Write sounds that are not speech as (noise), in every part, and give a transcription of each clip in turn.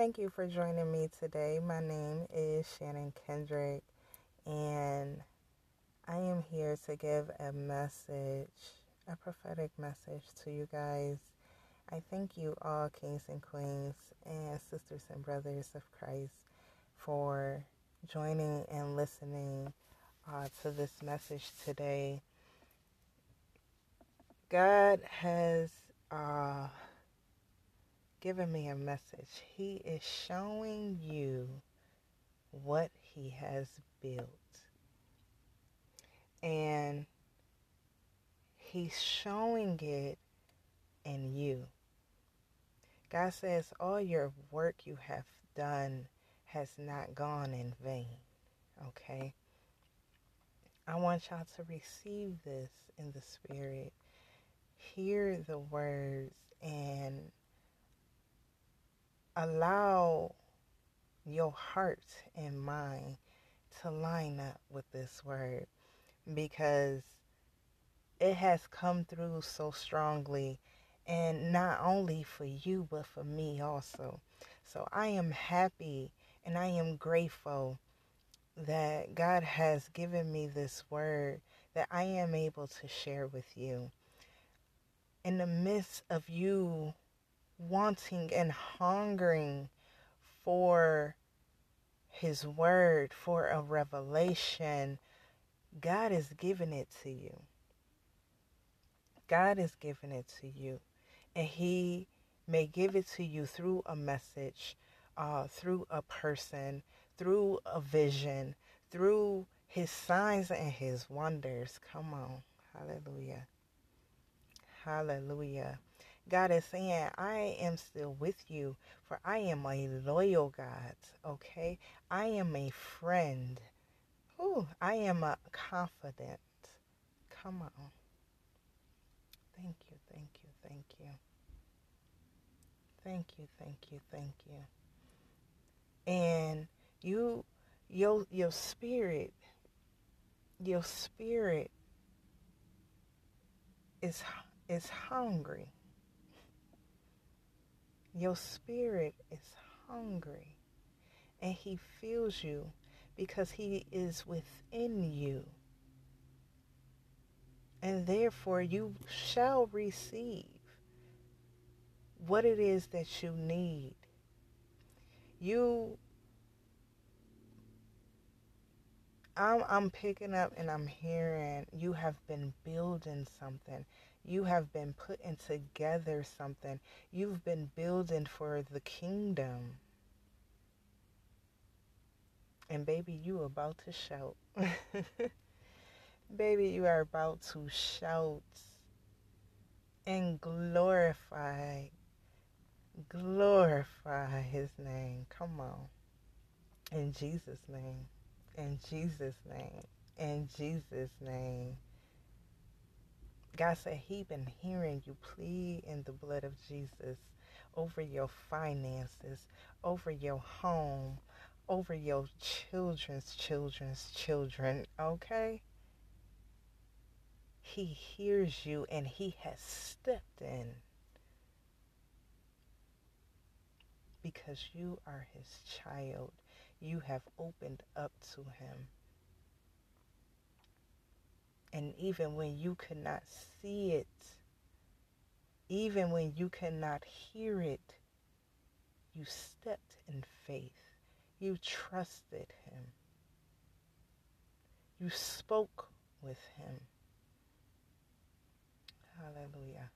Thank you for joining me today. My name is Shannon Kendrick, and I am here to give a message, a prophetic message to you guys. I thank you all, kings and queens, and sisters and brothers of Christ, for joining and listening uh, to this message today. God has. Uh, giving me a message. He is showing you what He has built. And He's showing it in you. God says, All your work you have done has not gone in vain. Okay? I want y'all to receive this in the Spirit. Hear the words and allow your heart and mind to line up with this word because it has come through so strongly and not only for you but for me also. So I am happy and I am grateful that God has given me this word that I am able to share with you. In the midst of you wanting and hungering for His Word, for a revelation, God is giving it to you. God is giving it to you. And He may give it to you through a message, uh, through a person, through a vision, through His signs and His wonders. Come on. Hallelujah. Hallelujah. God is saying, I am still with you, for I am a loyal God, okay? I am a friend. Ooh, I am a confident. Come on. Thank you, thank you, thank you. Thank you, thank you, thank you. And you your your spirit your spirit is is hungry your spirit is hungry and He feels you because He is within you. And therefore, you shall receive what it is that you need. You, I'm, I'm picking up and I'm hearing you have been building something. You have been putting together something. You've been building for the kingdom. And baby, you about to shout. (laughs) baby, you are about to shout and glorify glorify his name. Come on. In Jesus' name. In Jesus' name. In Jesus' name. God said he been hearing you plead in the blood of Jesus over your finances, over your home, over your children's children's children, okay? He hears you and he has stepped in because you are his child. You have opened up to him. And even when you cannot see it, even when you cannot hear it, you stepped in faith. You trusted him. You spoke with him. Hallelujah.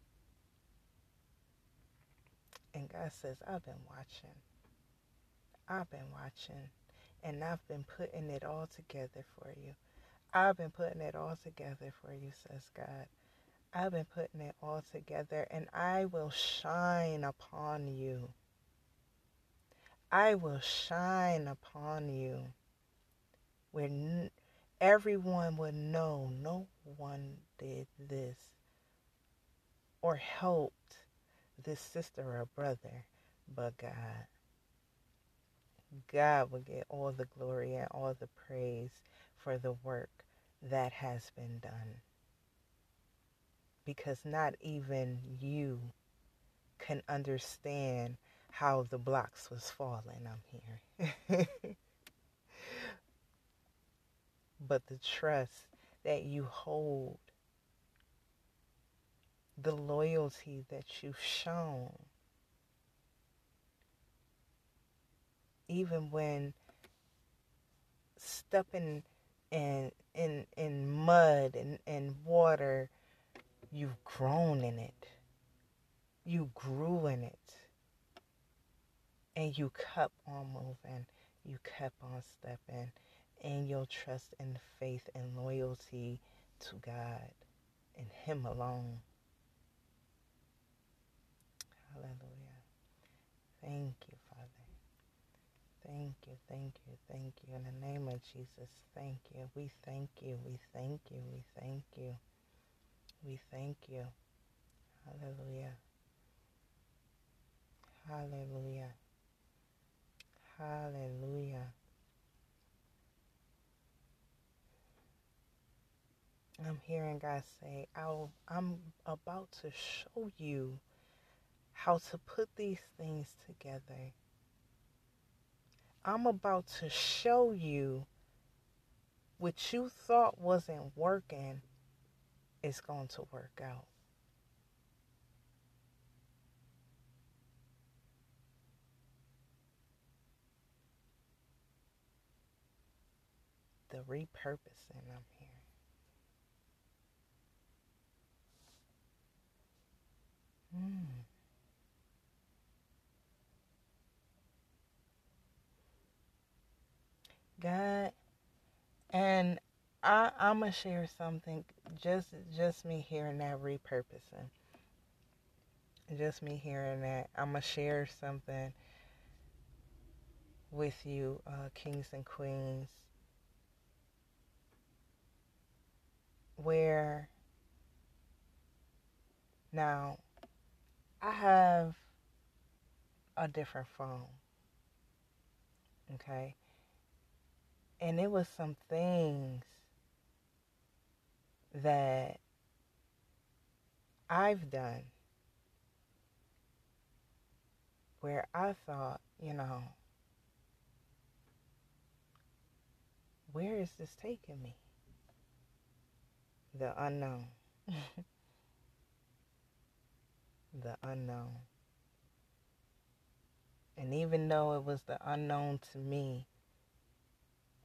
And God says, I've been watching. I've been watching. And I've been putting it all together for you. I've been putting it all together for you, says God. I've been putting it all together, and I will shine upon you. I will shine upon you where n- everyone would know no one did this or helped this sister or brother but God. God will get all the glory and all the praise for the work that has been done. Because not even you can understand how the blocks was falling, I'm hearing. (laughs) but the trust that you hold, the loyalty that you've shown, even when stepping in in in mud and, and water, you've grown in it. You grew in it. And you kept on moving. You kept on stepping in your trust and faith and loyalty to God and Him alone. Hallelujah. Thank you, Father. Thank you, thank you, thank you. In the name of Jesus, thank you. We thank you, we thank you, we thank you. We thank you. Hallelujah. Hallelujah. Hallelujah. I'm hearing God say, I'm about to show you how to put these things together. I'm about to show you what you thought wasn't working is going to work out. The repurposing I'm here. Mm. God, and I, I'm gonna share something. Just, just me hearing that repurposing. Just me hearing that. I'm gonna share something with you, uh, kings and queens, where now I have a different phone. Okay. And it was some things that I've done where I thought, you know, where is this taking me? The unknown. (laughs) the unknown. And even though it was the unknown to me,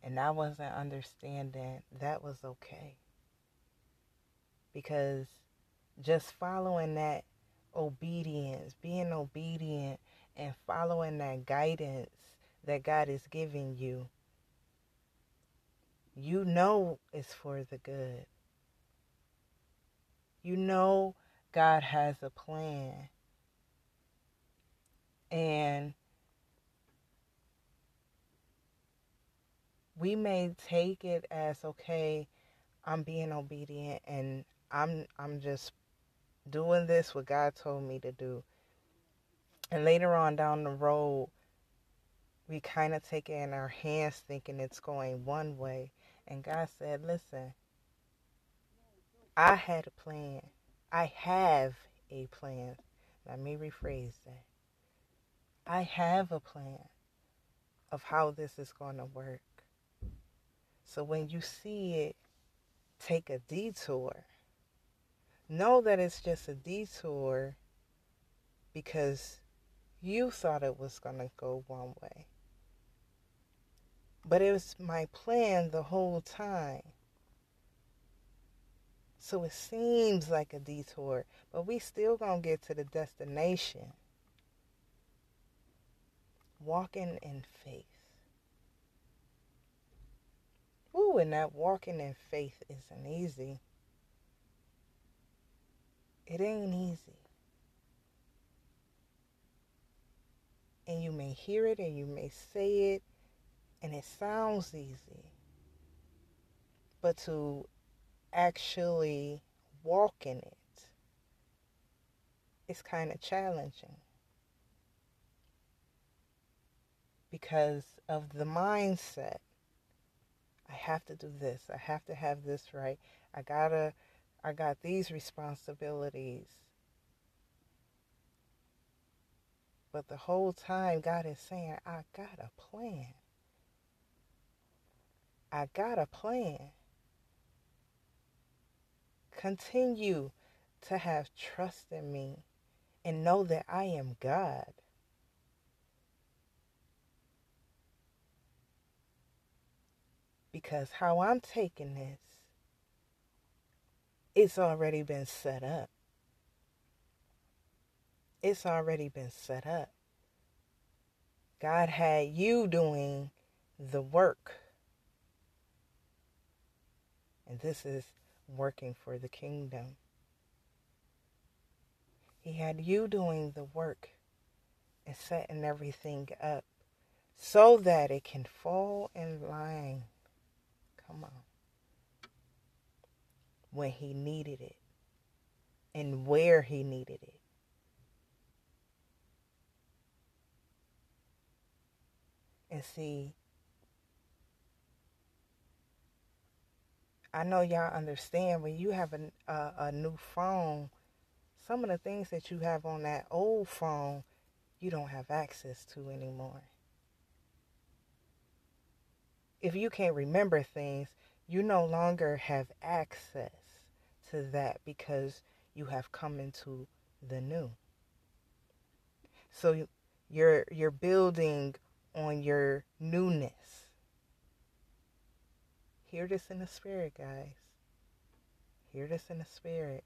and I wasn't understanding, that was okay. Because just following that obedience, being obedient, and following that guidance that God is giving you, you know it's for the good. You know God has a plan. And we may take it as okay, I'm being obedient and I'm I'm just doing this what God told me to do. And later on down the road, we kind of take it in our hands thinking it's going one way. And God said, listen, I had a plan. I have a plan. Let me rephrase that. I have a plan of how this is going to work. So when you see it take a detour, know that it's just a detour because you thought it was going to go one way. But it was my plan the whole time. So it seems like a detour, but we still going to get to the destination. Walking in faith. And that walking in faith isn't easy. It ain't easy. And you may hear it and you may say it, and it sounds easy. But to actually walk in it it's kind of challenging because of the mindset. I have to do this. I have to have this right. I gotta, I got these responsibilities. But the whole time, God is saying, I got a plan. I got a plan. Continue to have trust in me and know that I am God. Because how I'm taking this, it's already been set up. It's already been set up. God had you doing the work. And this is working for the kingdom. He had you doing the work and setting everything up so that it can fall in line. Come on. When he needed it and where he needed it. And see, I know y'all understand when you have a, a, a, new phone, some of the things that you have on that old phone, you don't have access to anymore. If you can't remember things, you no longer have access to that because you have come into the new. So you're you're building on your newness. Hear this in the spirit, guys. Hear this in the spirit.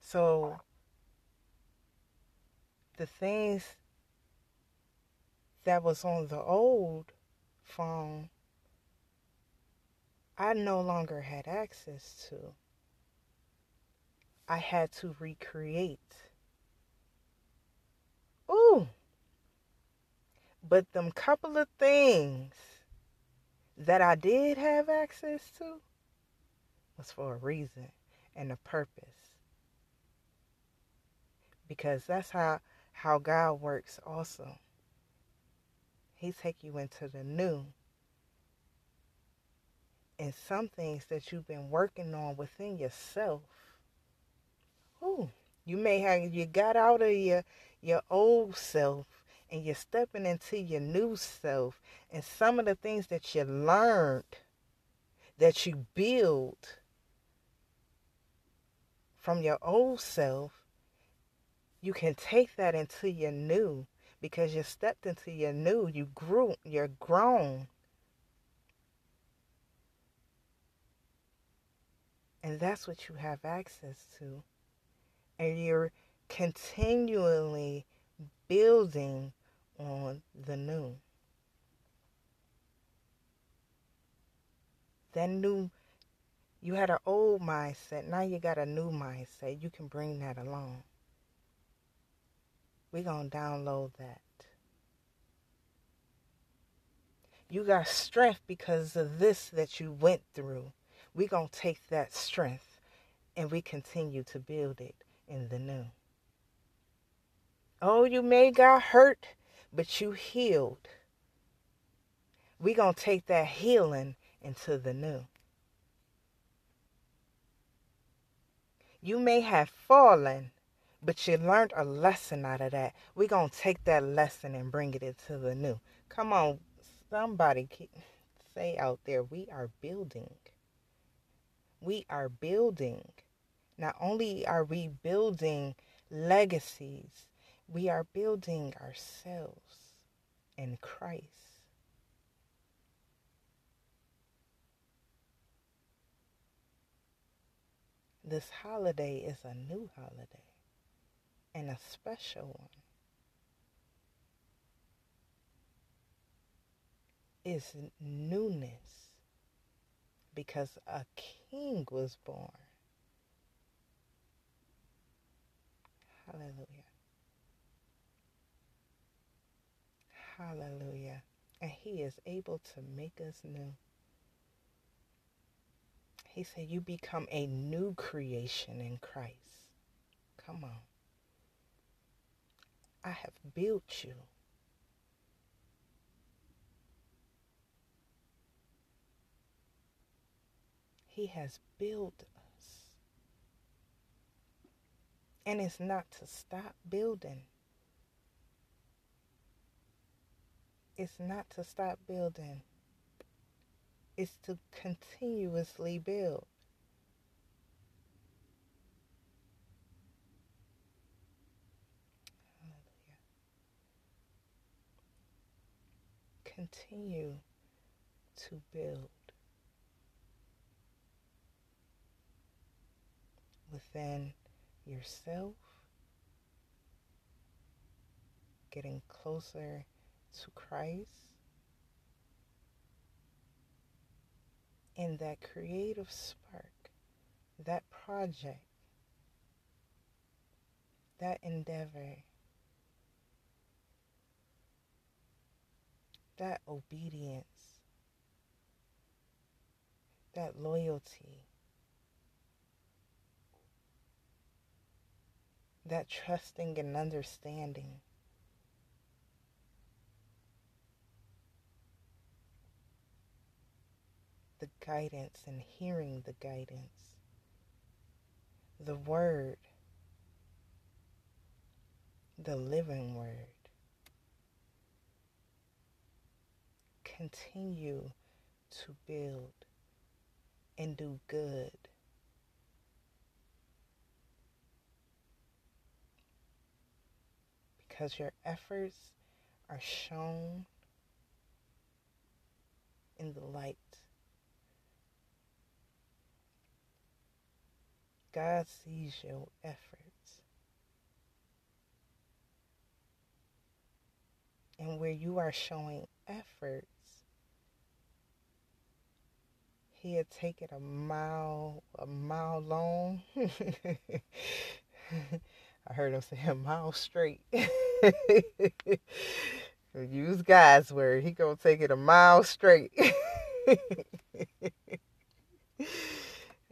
So, the things that was on the old phone, I no longer had access to. I had to recreate. Ooh. But them couple of things that I did have access to was for a reason and a purpose. Because that's how how God works also. He take you into the new. And some things that you've been working on within yourself. Ooh, you may have you got out of your your old self and you're stepping into your new self and some of the things that you learned that you build from your old self you can take that into your new because you stepped into your new you grew you're grown and that's what you have access to and you're continually building on the new. That new, you had an old mindset, now you got a new mindset. You can bring that along. We're going to download that. You got strength because of this that you went through. We're going to take that strength and we continue to build it in the new. Oh, you may got hurt but you healed. We're going to take that healing into the new. You may have fallen, but you learned a lesson out of that. We're going to take that lesson and bring it into the new. Come on, somebody say out there, we are building. We are building. Not only are we building legacies, we are building ourselves in Christ. This holiday is a new holiday and a special one. Is newness because a king was born. Hallelujah. Hallelujah. And He is able to make us new. He said, You become a new creation in Christ. Come on. I have built you. He has built us. And it's not to stop building. It's not to stop building. It's to continuously build. Continue to build within yourself, getting closer to Christ, and that creative spark, that project, that endeavor, that obedience, that loyalty that trusting and understanding. The guidance and hearing the guidance. The word. The living word. Continue to build and do good because your efforts are shown in the light. God sees your efforts. And where you are showing efforts, he'll take it a mile, a mile long. (laughs) I heard him say a mile straight. Use God's word. He gonna take it a mile straight. (laughs)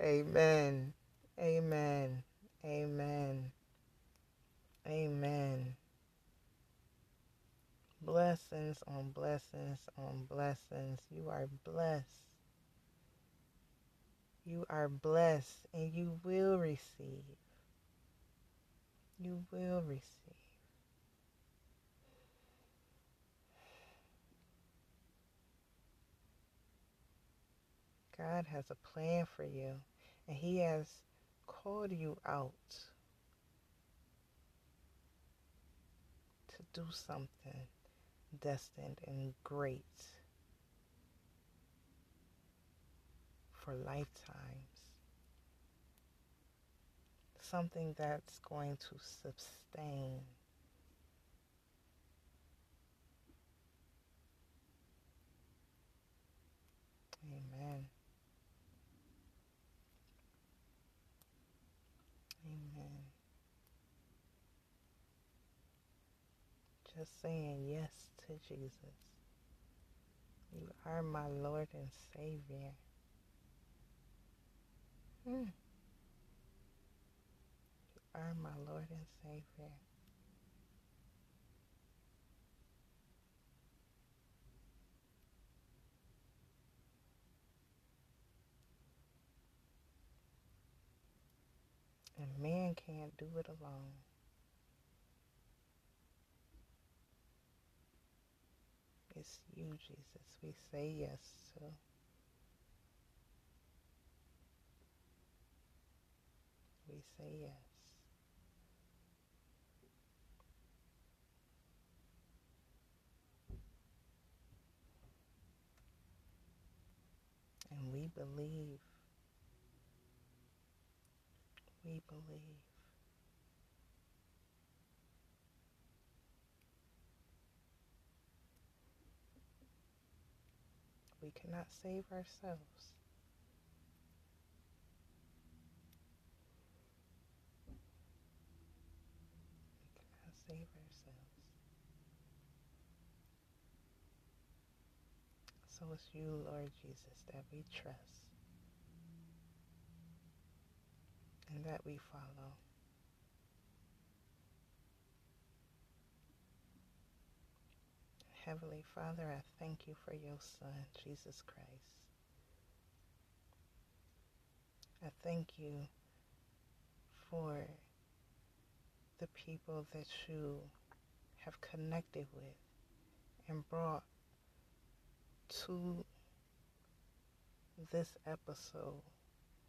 Amen. Amen. Amen. Amen. Blessings on blessings on blessings. You are blessed. You are blessed and you will receive you will receive. God has a plan for you, and He has called you out to do something destined and great for lifetimes something that's going to sustain. Amen. Amen. Just saying yes to Jesus. You are my Lord and Savior. Hmm are my Lord and Savior. And man can't do it alone. It's you, Jesus, we say yes to. We say yes. And we believe. We believe. We cannot save ourselves. We cannot save ourselves. So it's you, Lord Jesus, that we trust and that we follow. Heavenly Father, I thank you for your Son, Jesus Christ. I thank you for the people that you have connected with and brought to this episode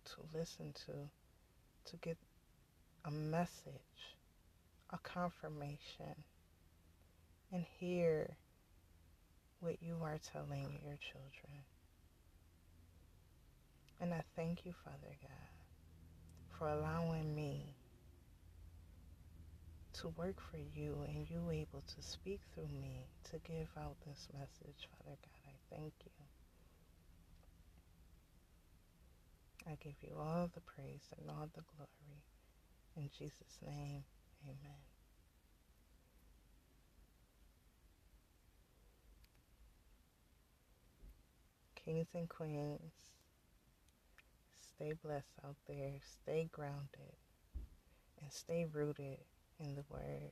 to listen to, to get a message, a confirmation, and hear what you are telling your children. And I thank you, Father God, for allowing me to work for you and you able to speak through me to give out this message, Father God. Thank you. I give you all the praise and all the glory. In Jesus' name, amen. Kings and queens, stay blessed out there, stay grounded, and stay rooted in the Word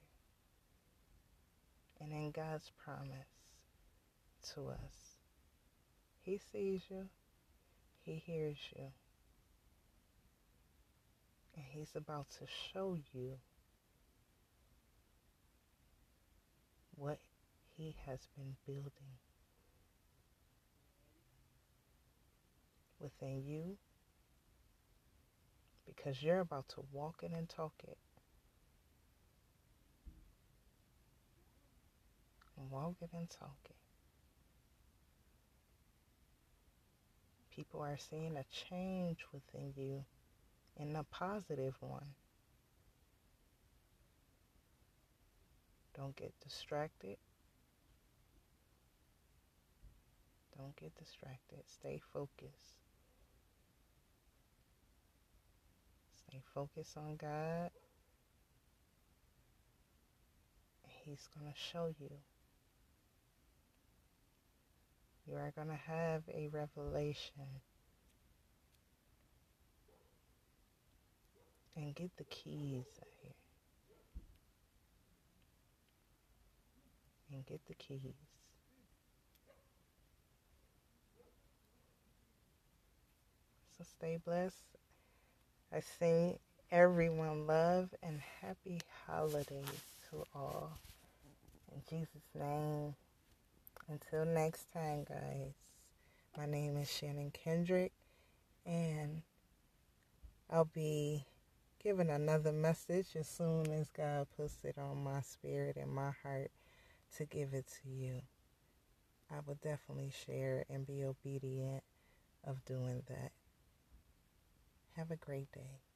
and in God's promise to us. He sees you, He hears you, and He's about to show you what He has been building within you because you're about to walk it and talk it. walk it and talk it. People are seeing a change within you in a positive one. Don't get distracted. Don't get distracted. Stay focused. Stay focused on God. He's going to show you you are going to have a revelation. And get the keys out here. And get the keys. So stay blessed. I say everyone love and happy holidays to all. In Jesus' name. Until next time, guys, my name is Shannon Kendrick, and I'll be giving another message as soon as God puts it on my spirit and my heart to give it to you. I will definitely share and be obedient of doing that. Have a great day.